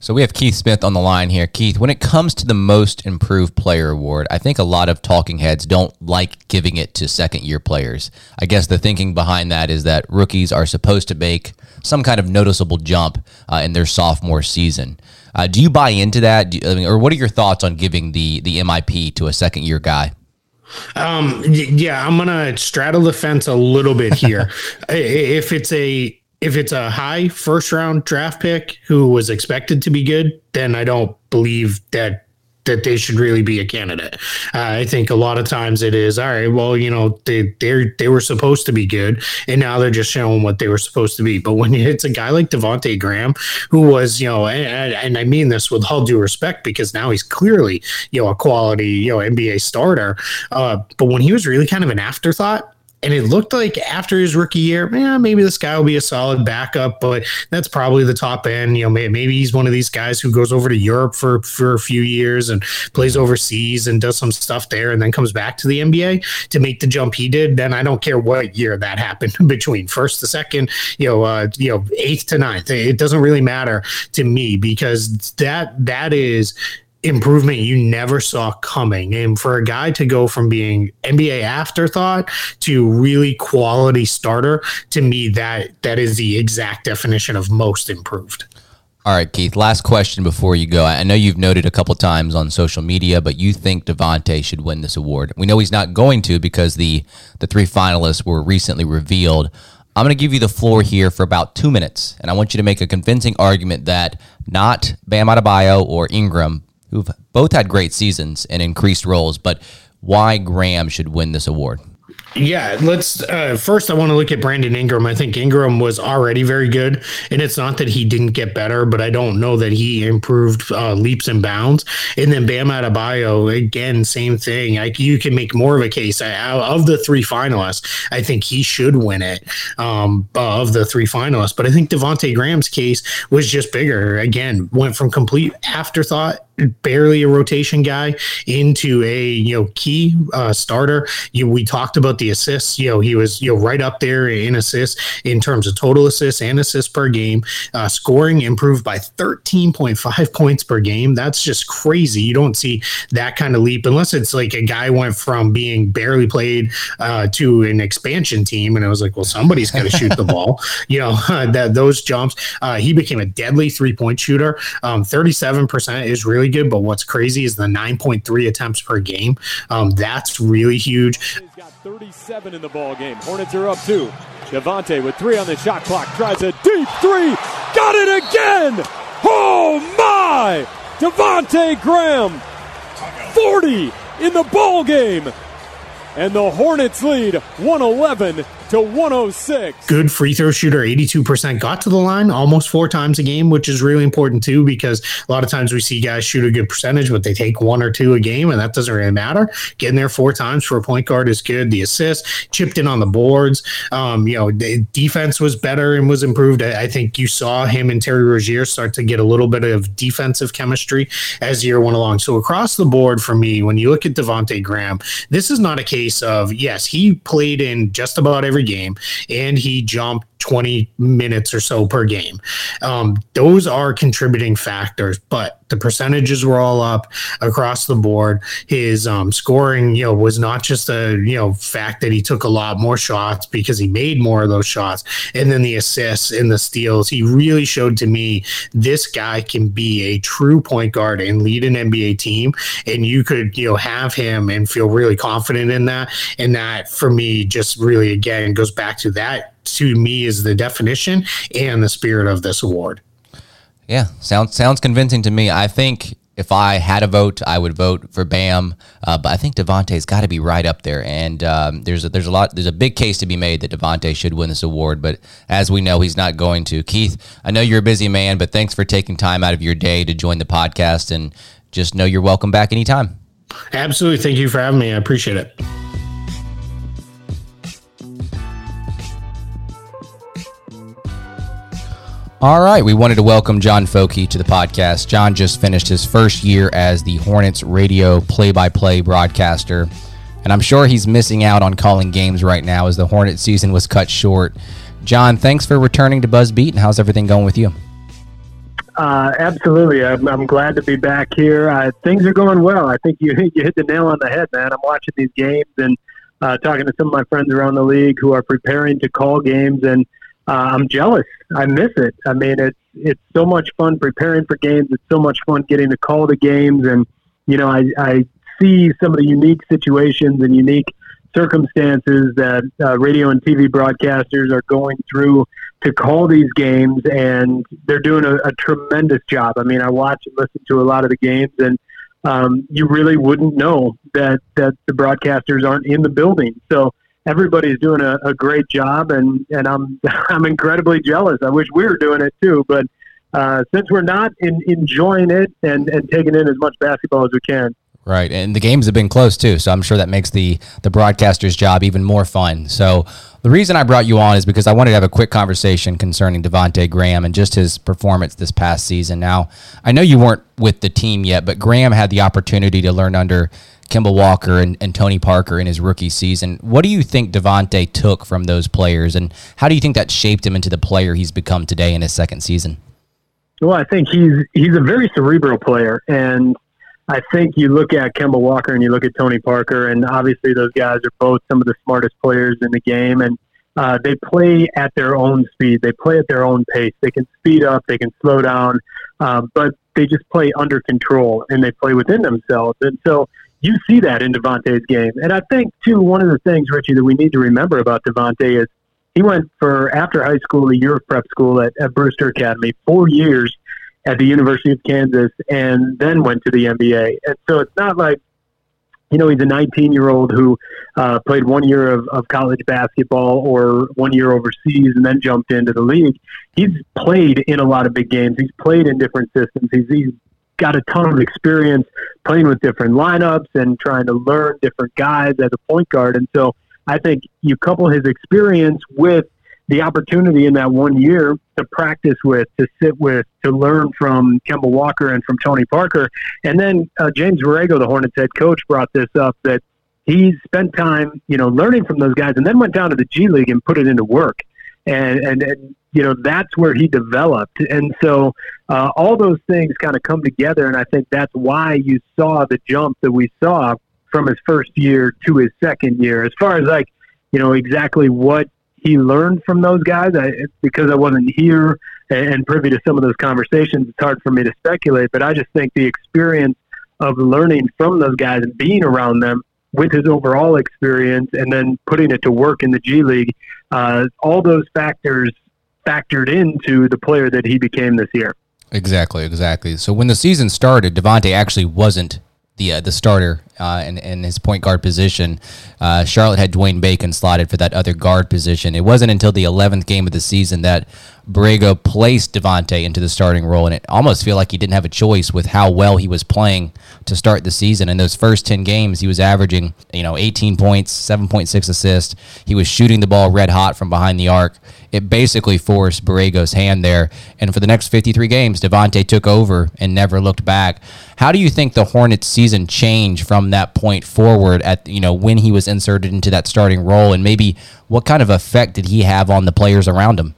So we have Keith Smith on the line here. Keith, when it comes to the most improved player award, I think a lot of talking heads don't like giving it to second year players. I guess the thinking behind that is that rookies are supposed to make some kind of noticeable jump uh, in their sophomore season. Uh, do you buy into that, you, I mean, or what are your thoughts on giving the the MIP to a second year guy? Um, yeah, I'm gonna straddle the fence a little bit here. if it's a if it's a high first round draft pick who was expected to be good, then I don't believe that that they should really be a candidate. Uh, I think a lot of times it is all right. Well, you know they they they were supposed to be good, and now they're just showing what they were supposed to be. But when it's a guy like Devonte Graham, who was you know, and, and I mean this with all due respect because now he's clearly you know a quality you know NBA starter. Uh, but when he was really kind of an afterthought and it looked like after his rookie year, yeah, maybe this guy will be a solid backup, but that's probably the top end. You know, maybe, he's one of these guys who goes over to Europe for for a few years and plays overseas and does some stuff there, and then comes back to the NBA to make the jump he did. Then I don't care what year that happened between first to second, you know, uh, you know, eighth to ninth. It doesn't really matter to me because that that is improvement you never saw coming. And for a guy to go from being NBA afterthought to really quality starter, to me that that is the exact definition of most improved. All right, Keith, last question before you go. I know you've noted a couple times on social media, but you think Devonte should win this award. We know he's not going to because the the three finalists were recently revealed. I'm going to give you the floor here for about two minutes, and I want you to make a convincing argument that not Bam Adebayo or Ingram, who've both had great seasons and increased roles, but why Graham should win this award. Yeah, let's uh, first. I want to look at Brandon Ingram. I think Ingram was already very good, and it's not that he didn't get better, but I don't know that he improved uh, leaps and bounds. And then Bam Adebayo, again, same thing. Like you can make more of a case I, of the three finalists. I think he should win it um, of the three finalists, but I think Devonte Graham's case was just bigger. Again, went from complete afterthought barely a rotation guy into a you know key uh, starter. You we talked about the assists. You know he was you know right up there in assists in terms of total assists and assists per game. Uh, scoring improved by thirteen point five points per game. That's just crazy. You don't see that kind of leap unless it's like a guy went from being barely played uh, to an expansion team, and it was like, well, somebody's got to shoot the ball. You know that those jumps. Uh, he became a deadly three point shooter. Thirty seven percent is really really good. But what's crazy is the 9.3 attempts per game. Um, that's really huge. He's got 37 in the ball game. Hornets are up two. Devonte with three on the shot clock tries a deep three. Got it again. Oh my! Devonte Graham, 40 in the ball game, and the Hornets lead 111 to 106. Good free throw shooter, 82%. Got to the line almost four times a game, which is really important too, because a lot of times we see guys shoot a good percentage, but they take one or two a game, and that doesn't really matter. Getting there four times for a point guard is good. The assist, chipped in on the boards. Um, you know, the defense was better and was improved. I, I think you saw him and Terry Rozier start to get a little bit of defensive chemistry as the year went along. So across the board for me, when you look at Devonte Graham, this is not a case of yes, he played in just about every every game, and he jumped 20 minutes or so per game. Um, those are contributing factors, but the percentages were all up across the board. His um, scoring, you know, was not just a you know fact that he took a lot more shots because he made more of those shots, and then the assists and the steals. He really showed to me this guy can be a true point guard and lead an NBA team, and you could you know have him and feel really confident in that. And that for me just really again goes back to that to me is the definition and the spirit of this award. Yeah, sounds sounds convincing to me. I think if I had a vote, I would vote for Bam. Uh, but I think Devonte's got to be right up there. And um, there's a, there's a lot there's a big case to be made that Devonte should win this award. But as we know, he's not going to. Keith, I know you're a busy man, but thanks for taking time out of your day to join the podcast. And just know you're welcome back anytime. Absolutely. Thank you for having me. I appreciate it. All right, we wanted to welcome John Focke to the podcast. John just finished his first year as the Hornets radio play-by-play broadcaster, and I'm sure he's missing out on calling games right now as the Hornet season was cut short. John, thanks for returning to Buzz Beat, and how's everything going with you? Uh, absolutely, I'm, I'm, glad to be back here. Uh, things are going well. I think you you hit the nail on the head, man. I'm watching these games and uh, talking to some of my friends around the league who are preparing to call games and uh, I'm jealous. I miss it. I mean, it's it's so much fun preparing for games. It's so much fun getting to call the games, and you know, I, I see some of the unique situations and unique circumstances that uh, radio and TV broadcasters are going through to call these games, and they're doing a, a tremendous job. I mean, I watch and listen to a lot of the games, and um, you really wouldn't know that that the broadcasters aren't in the building. So everybody's doing a, a great job, and and I'm I'm incredibly jealous. I wish we were doing it too, but uh, since we're not in, enjoying it and and taking in as much basketball as we can. Right, and the games have been close too, so I'm sure that makes the the broadcaster's job even more fun. So the reason I brought you on is because I wanted to have a quick conversation concerning Devonte Graham and just his performance this past season. Now, I know you weren't with the team yet, but Graham had the opportunity to learn under Kemba Walker and, and Tony Parker in his rookie season. What do you think Devonte took from those players, and how do you think that shaped him into the player he's become today in his second season? Well, I think he's he's a very cerebral player, and I think you look at Kemba Walker and you look at Tony Parker, and obviously those guys are both some of the smartest players in the game, and uh, they play at their own speed. They play at their own pace. They can speed up, they can slow down, um, but they just play under control and they play within themselves. And so you see that in Devonte's game. And I think too, one of the things, Richie, that we need to remember about Devonte is he went for after high school, a year of prep school at, at Brewster Academy, four years at the University of Kansas, and then went to the NBA. And so it's not like you know, he's a 19 year old who uh, played one year of, of college basketball or one year overseas and then jumped into the league. He's played in a lot of big games. He's played in different systems. He's, he's got a ton of experience playing with different lineups and trying to learn different guys as a point guard. And so I think you couple his experience with the opportunity in that one year to practice with, to sit with, to learn from Kemba Walker and from Tony Parker. And then uh, James Borrego, the Hornets head coach, brought this up that he spent time, you know, learning from those guys and then went down to the G League and put it into work. And, and, and you know, that's where he developed. And so uh, all those things kind of come together. And I think that's why you saw the jump that we saw from his first year to his second year. As far as like, you know, exactly what he learned from those guys. I, because I wasn't here and privy to some of those conversations, it's hard for me to speculate. But I just think the experience of learning from those guys and being around them with his overall experience and then putting it to work in the G League, uh, all those factors factored into the player that he became this year. Exactly, exactly. So when the season started, Devonte actually wasn't the uh, the starter uh, in, in his point guard position. Uh, Charlotte had Dwayne Bacon slotted for that other guard position. It wasn't until the 11th game of the season that Borrego placed Devonte into the starting role, and it almost feel like he didn't have a choice with how well he was playing to start the season. In those first 10 games, he was averaging, you know, 18 points, 7.6 assists. He was shooting the ball red hot from behind the arc. It basically forced Borrego's hand there. And for the next 53 games, Devonte took over and never looked back. How do you think the Hornets season changed from that point forward at, you know, when he was inserted into that starting role? And maybe what kind of effect did he have on the players around him?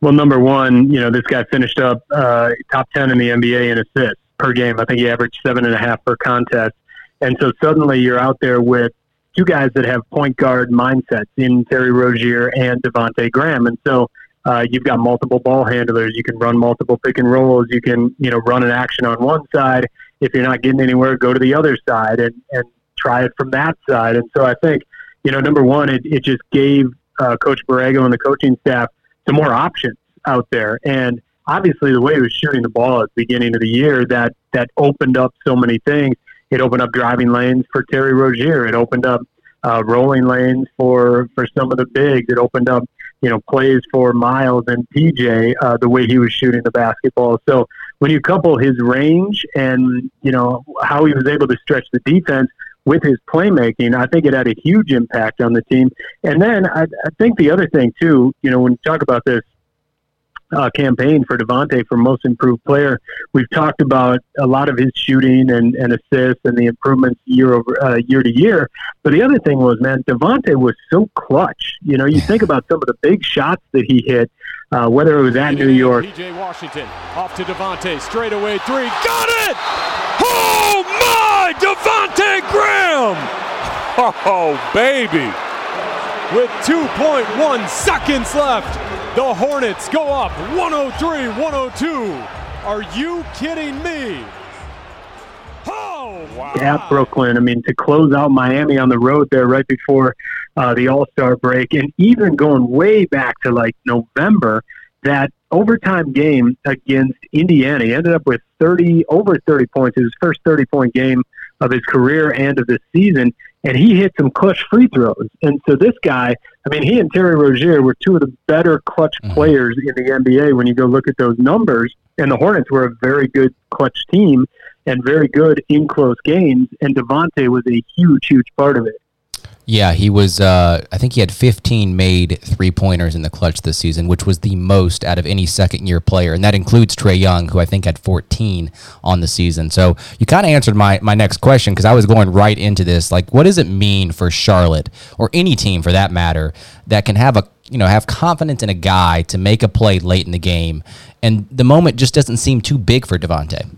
Well, number one, you know, this guy finished up uh, top 10 in the NBA in assists per game. I think he averaged seven and a half per contest. And so suddenly you're out there with two guys that have point guard mindsets in Terry Rozier and Devonte Graham. And so uh, you've got multiple ball handlers. You can run multiple pick and rolls. You can, you know, run an action on one side. If you're not getting anywhere, go to the other side and, and try it from that side. And so I think, you know, number one, it, it just gave uh, Coach Borrego and the coaching staff some more options out there. And obviously, the way he was shooting the ball at the beginning of the year, that that opened up so many things. It opened up driving lanes for Terry Rozier. It opened up uh, rolling lanes for for some of the bigs. It opened up you know plays for Miles and PJ uh, the way he was shooting the basketball. So when you couple his range and you know how he was able to stretch the defense with his playmaking, I think it had a huge impact on the team. And then I, I think the other thing too, you know, when you talk about this uh, campaign for Devonte for most improved player. We've talked about a lot of his shooting and, and assists and the improvements year over uh, year to year. But the other thing was, man, Devonte was so clutch. You know, you think about some of the big shots that he hit, uh, whether it was at New York. PJ Washington off to Devonte, straight away three, got it! Oh my, Devonte Graham! Oh baby! With 2.1 seconds left, the Hornets go up 103 102. Are you kidding me? Oh, wow. At Brooklyn. I mean, to close out Miami on the road there right before uh, the All Star break, and even going way back to like November, that overtime game against Indiana. He ended up with 30, over 30 points. His first 30 point game of his career and of this season and he hit some clutch free throws. And so this guy, I mean, he and Terry Rozier were two of the better clutch mm-hmm. players in the NBA when you go look at those numbers. And the Hornets were a very good clutch team and very good in close games. And Devonte was a huge, huge part of it. Yeah, he was. Uh, I think he had 15 made three pointers in the clutch this season, which was the most out of any second year player, and that includes Trae Young, who I think had 14 on the season. So you kind of answered my my next question because I was going right into this. Like, what does it mean for Charlotte or any team for that matter that can have a you know have confidence in a guy to make a play late in the game, and the moment just doesn't seem too big for Devonte.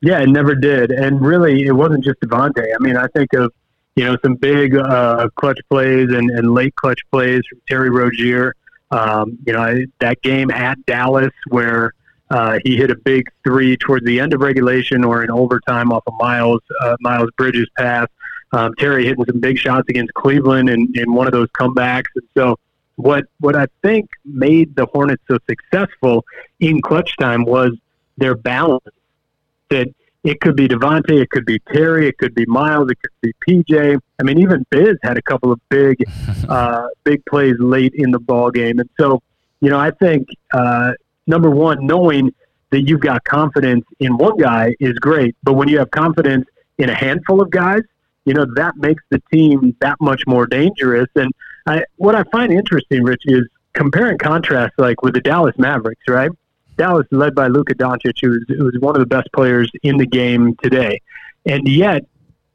Yeah, it never did. And really, it wasn't just Devonte. I mean, I think of, you know, some big uh, clutch plays and, and late clutch plays from Terry Rozier. Um, you know, that game at Dallas where uh, he hit a big three towards the end of regulation or in overtime off of Miles uh, Miles Bridges pass. Um, Terry hitting some big shots against Cleveland in, in one of those comebacks. And so, what what I think made the Hornets so successful in clutch time was their balance. That it could be Devonte, it could be Terry, it could be Miles, it could be PJ. I mean, even Biz had a couple of big, uh, big plays late in the ball game, and so you know, I think uh, number one, knowing that you've got confidence in one guy is great, but when you have confidence in a handful of guys, you know that makes the team that much more dangerous. And I, what I find interesting, Rich, is compare and contrast, like with the Dallas Mavericks, right? Dallas, led by Luka Doncic, who was, who was one of the best players in the game today. And yet,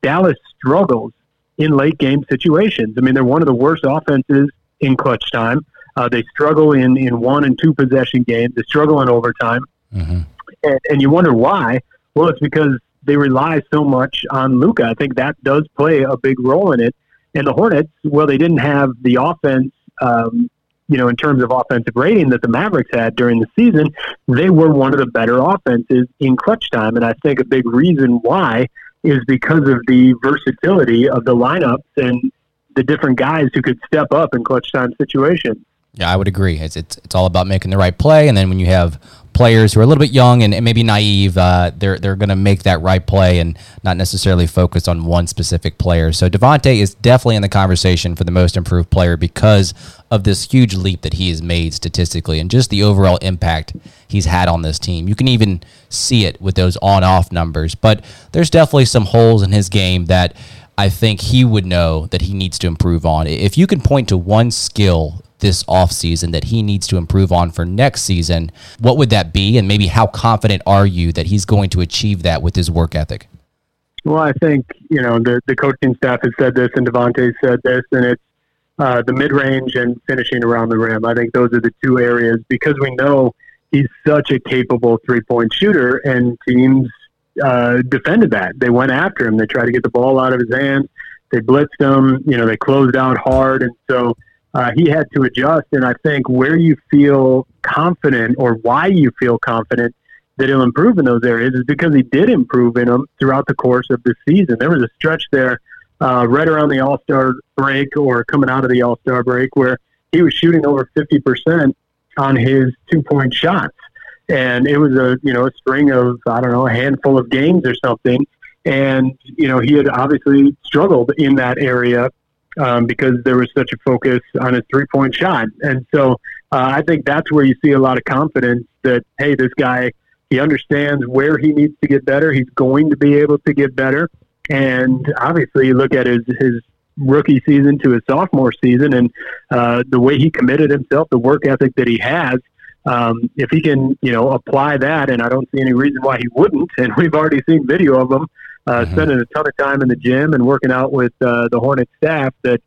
Dallas struggles in late game situations. I mean, they're one of the worst offenses in clutch time. Uh, they struggle in, in one and two possession games. They struggle in overtime. Mm-hmm. And, and you wonder why. Well, it's because they rely so much on Luka. I think that does play a big role in it. And the Hornets, well, they didn't have the offense um, you know, in terms of offensive rating that the Mavericks had during the season, they were one of the better offenses in clutch time. And I think a big reason why is because of the versatility of the lineups and the different guys who could step up in clutch time situations. Yeah, I would agree. It's, it's it's all about making the right play, and then when you have players who are a little bit young and, and maybe naive, uh, they're they're going to make that right play and not necessarily focus on one specific player. So Devonte is definitely in the conversation for the most improved player because of this huge leap that he has made statistically and just the overall impact he's had on this team. You can even see it with those on-off numbers, but there's definitely some holes in his game that I think he would know that he needs to improve on. If you can point to one skill this offseason that he needs to improve on for next season, what would that be? And maybe how confident are you that he's going to achieve that with his work ethic? Well, I think, you know, the, the coaching staff has said this and Devonte said this, and it's uh, the mid range and finishing around the rim. I think those are the two areas because we know he's such a capable three point shooter, and teams uh, defended that. They went after him. They tried to get the ball out of his hands. They blitzed him. You know, they closed out hard, and so uh, he had to adjust. And I think where you feel confident or why you feel confident that he'll improve in those areas is because he did improve in them throughout the course of the season. There was a stretch there uh, right around the All Star break or coming out of the All Star break where he was shooting over 50% on his two point shots. And it was a, you know, a string of, I don't know, a handful of games or something. And, you know, he had obviously struggled in that area um, because there was such a focus on his three point shot. And so uh, I think that's where you see a lot of confidence that, hey, this guy, he understands where he needs to get better. He's going to be able to get better. And obviously, you look at his, his rookie season to his sophomore season and uh, the way he committed himself, the work ethic that he has. Um, if he can, you know, apply that, and I don't see any reason why he wouldn't. And we've already seen video of him uh, mm-hmm. spending a ton of time in the gym and working out with uh, the Hornet staff that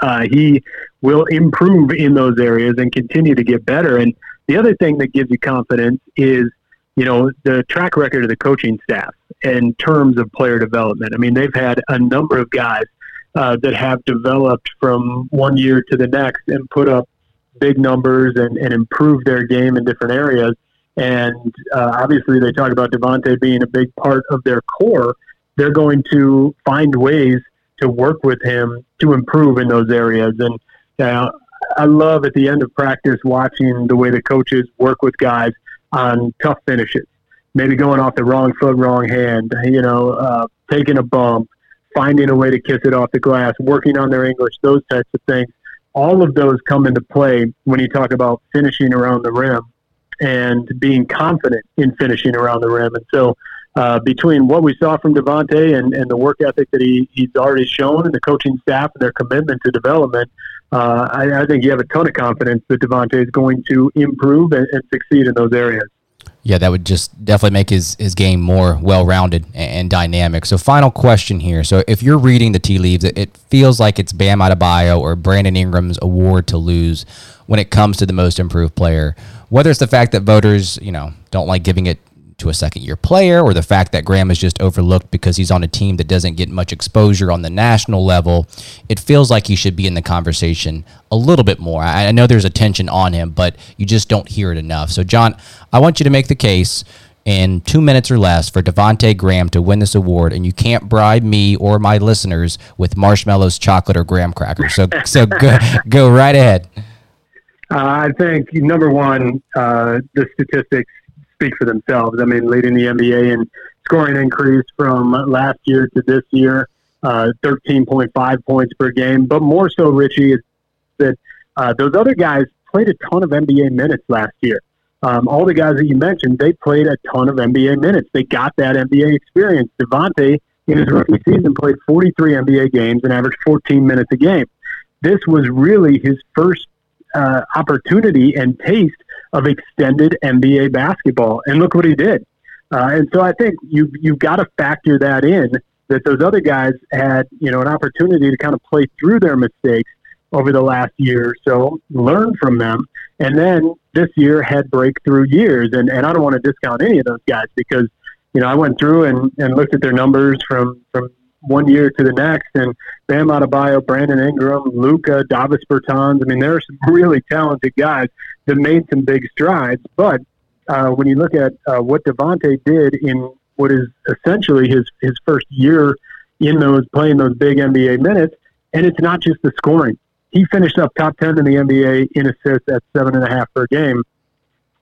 uh, he will improve in those areas and continue to get better. And the other thing that gives you confidence is, you know, the track record of the coaching staff in terms of player development. I mean, they've had a number of guys uh, that have developed from one year to the next and put up big numbers and, and improved their game in different areas. And uh, obviously, they talk about Devonte being a big part of their core. They're going to find ways to work with him to improve in those areas. And I love at the end of practice watching the way the coaches work with guys on tough finishes, maybe going off the wrong foot, wrong hand, you know, uh, taking a bump, finding a way to kiss it off the glass, working on their English, those types of things. All of those come into play when you talk about finishing around the rim and being confident in finishing around the rim. And so, uh, between what we saw from Devonte and, and the work ethic that he, he's already shown and the coaching staff and their commitment to development, uh, I, I, think you have a ton of confidence that Devonte is going to improve and, and, succeed in those areas. Yeah, that would just definitely make his, his game more well rounded and, and, dynamic. So, final question here. So, if you're reading the tea leaves, it, it feels like it's Bam Adebayo or Brandon Ingram's award to lose when it comes to the most improved player whether it's the fact that voters, you know, don't like giving it to a second year player or the fact that Graham is just overlooked because he's on a team that doesn't get much exposure on the national level. It feels like he should be in the conversation a little bit more. I, I know there's attention on him, but you just don't hear it enough. So, John, I want you to make the case in two minutes or less for Devonte Graham to win this award, and you can't bribe me or my listeners with marshmallows, chocolate, or graham crackers. So, so go, go right ahead. Uh, I think number one, uh, the statistics speak for themselves. I mean, leading the NBA in scoring increase from last year to this year, uh, 13.5 points per game. But more so, Richie, is that uh, those other guys played a ton of NBA minutes last year. Um, all the guys that you mentioned, they played a ton of NBA minutes. They got that NBA experience. Devonte, in his rookie season, played 43 NBA games and averaged 14 minutes a game. This was really his first uh, opportunity and taste of extended NBA basketball. And look what he did. Uh, and so I think you've, you've got to factor that in that those other guys had, you know, an opportunity to kind of play through their mistakes over the last year or so, learn from them, and then this year had breakthrough years. And, and I don't want to discount any of those guys because, you know, I went through and, and looked at their numbers from, from one year to the next. And Bam Adebayo, Brandon Ingram, Luka, Davis Bertans. I mean, there are some really talented guys that made some big strides. But uh, when you look at uh, what Devonte did in what is essentially his his first year in those playing those big NBA minutes, and it's not just the scoring. He finished up top ten in the NBA in assists at seven and a half per game.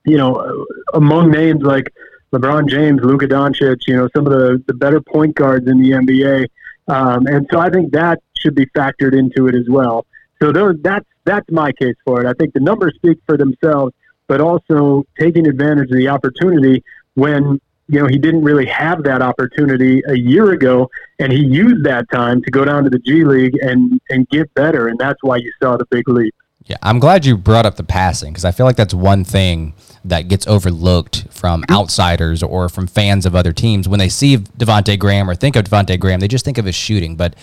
You know, among names like LeBron James, Luka Doncic, you know, some of the, the better point guards in the NBA. Um, and so I think that should be factored into it as well. So those, that's, that's my case for it. I think the numbers speak for themselves, but also taking advantage of the opportunity when, you know, he didn't really have that opportunity a year ago and he used that time to go down to the G League and, and get better. And that's why you saw the big leap. Yeah, I'm glad you brought up the passing because I feel like that's one thing that gets overlooked from mm-hmm. outsiders or from fans of other teams when they see Devonte Graham or think of Devonte Graham. They just think of his shooting, but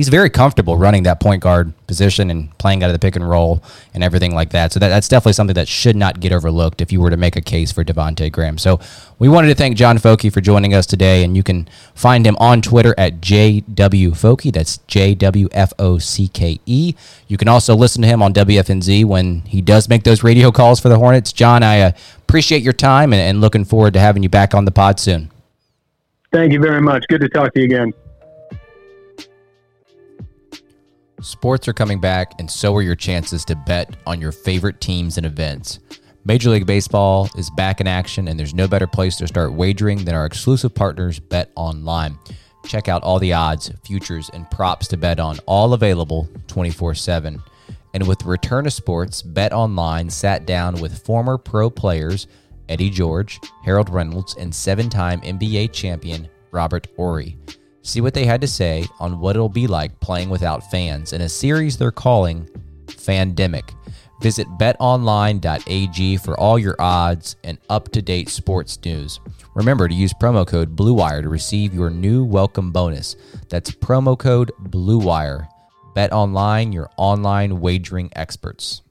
he's very comfortable running that point guard position and playing out of the pick and roll and everything like that. So that, that's definitely something that should not get overlooked if you were to make a case for Devonte Graham. So we wanted to thank John Focke for joining us today, and you can find him on Twitter at JW That's J W F O C K E. You can also listen to him on WFNZ when he does make those radio calls for the Hornets. John, I uh, appreciate your time and, and looking forward to having you back on the pod soon. Thank you very much. Good to talk to you again. Sports are coming back, and so are your chances to bet on your favorite teams and events. Major League Baseball is back in action, and there's no better place to start wagering than our exclusive partners, Bet Online. Check out all the odds, futures, and props to bet on, all available 24 7. And with the return of sports, Bet Online sat down with former pro players Eddie George, Harold Reynolds, and seven time NBA champion Robert Horry. See what they had to say on what it'll be like playing without fans in a series they're calling Fandemic. Visit betonline.ag for all your odds and up to date sports news. Remember to use promo code BLUEWIRE to receive your new welcome bonus. That's promo code BLUEWIRE. Bet Online, your online wagering experts.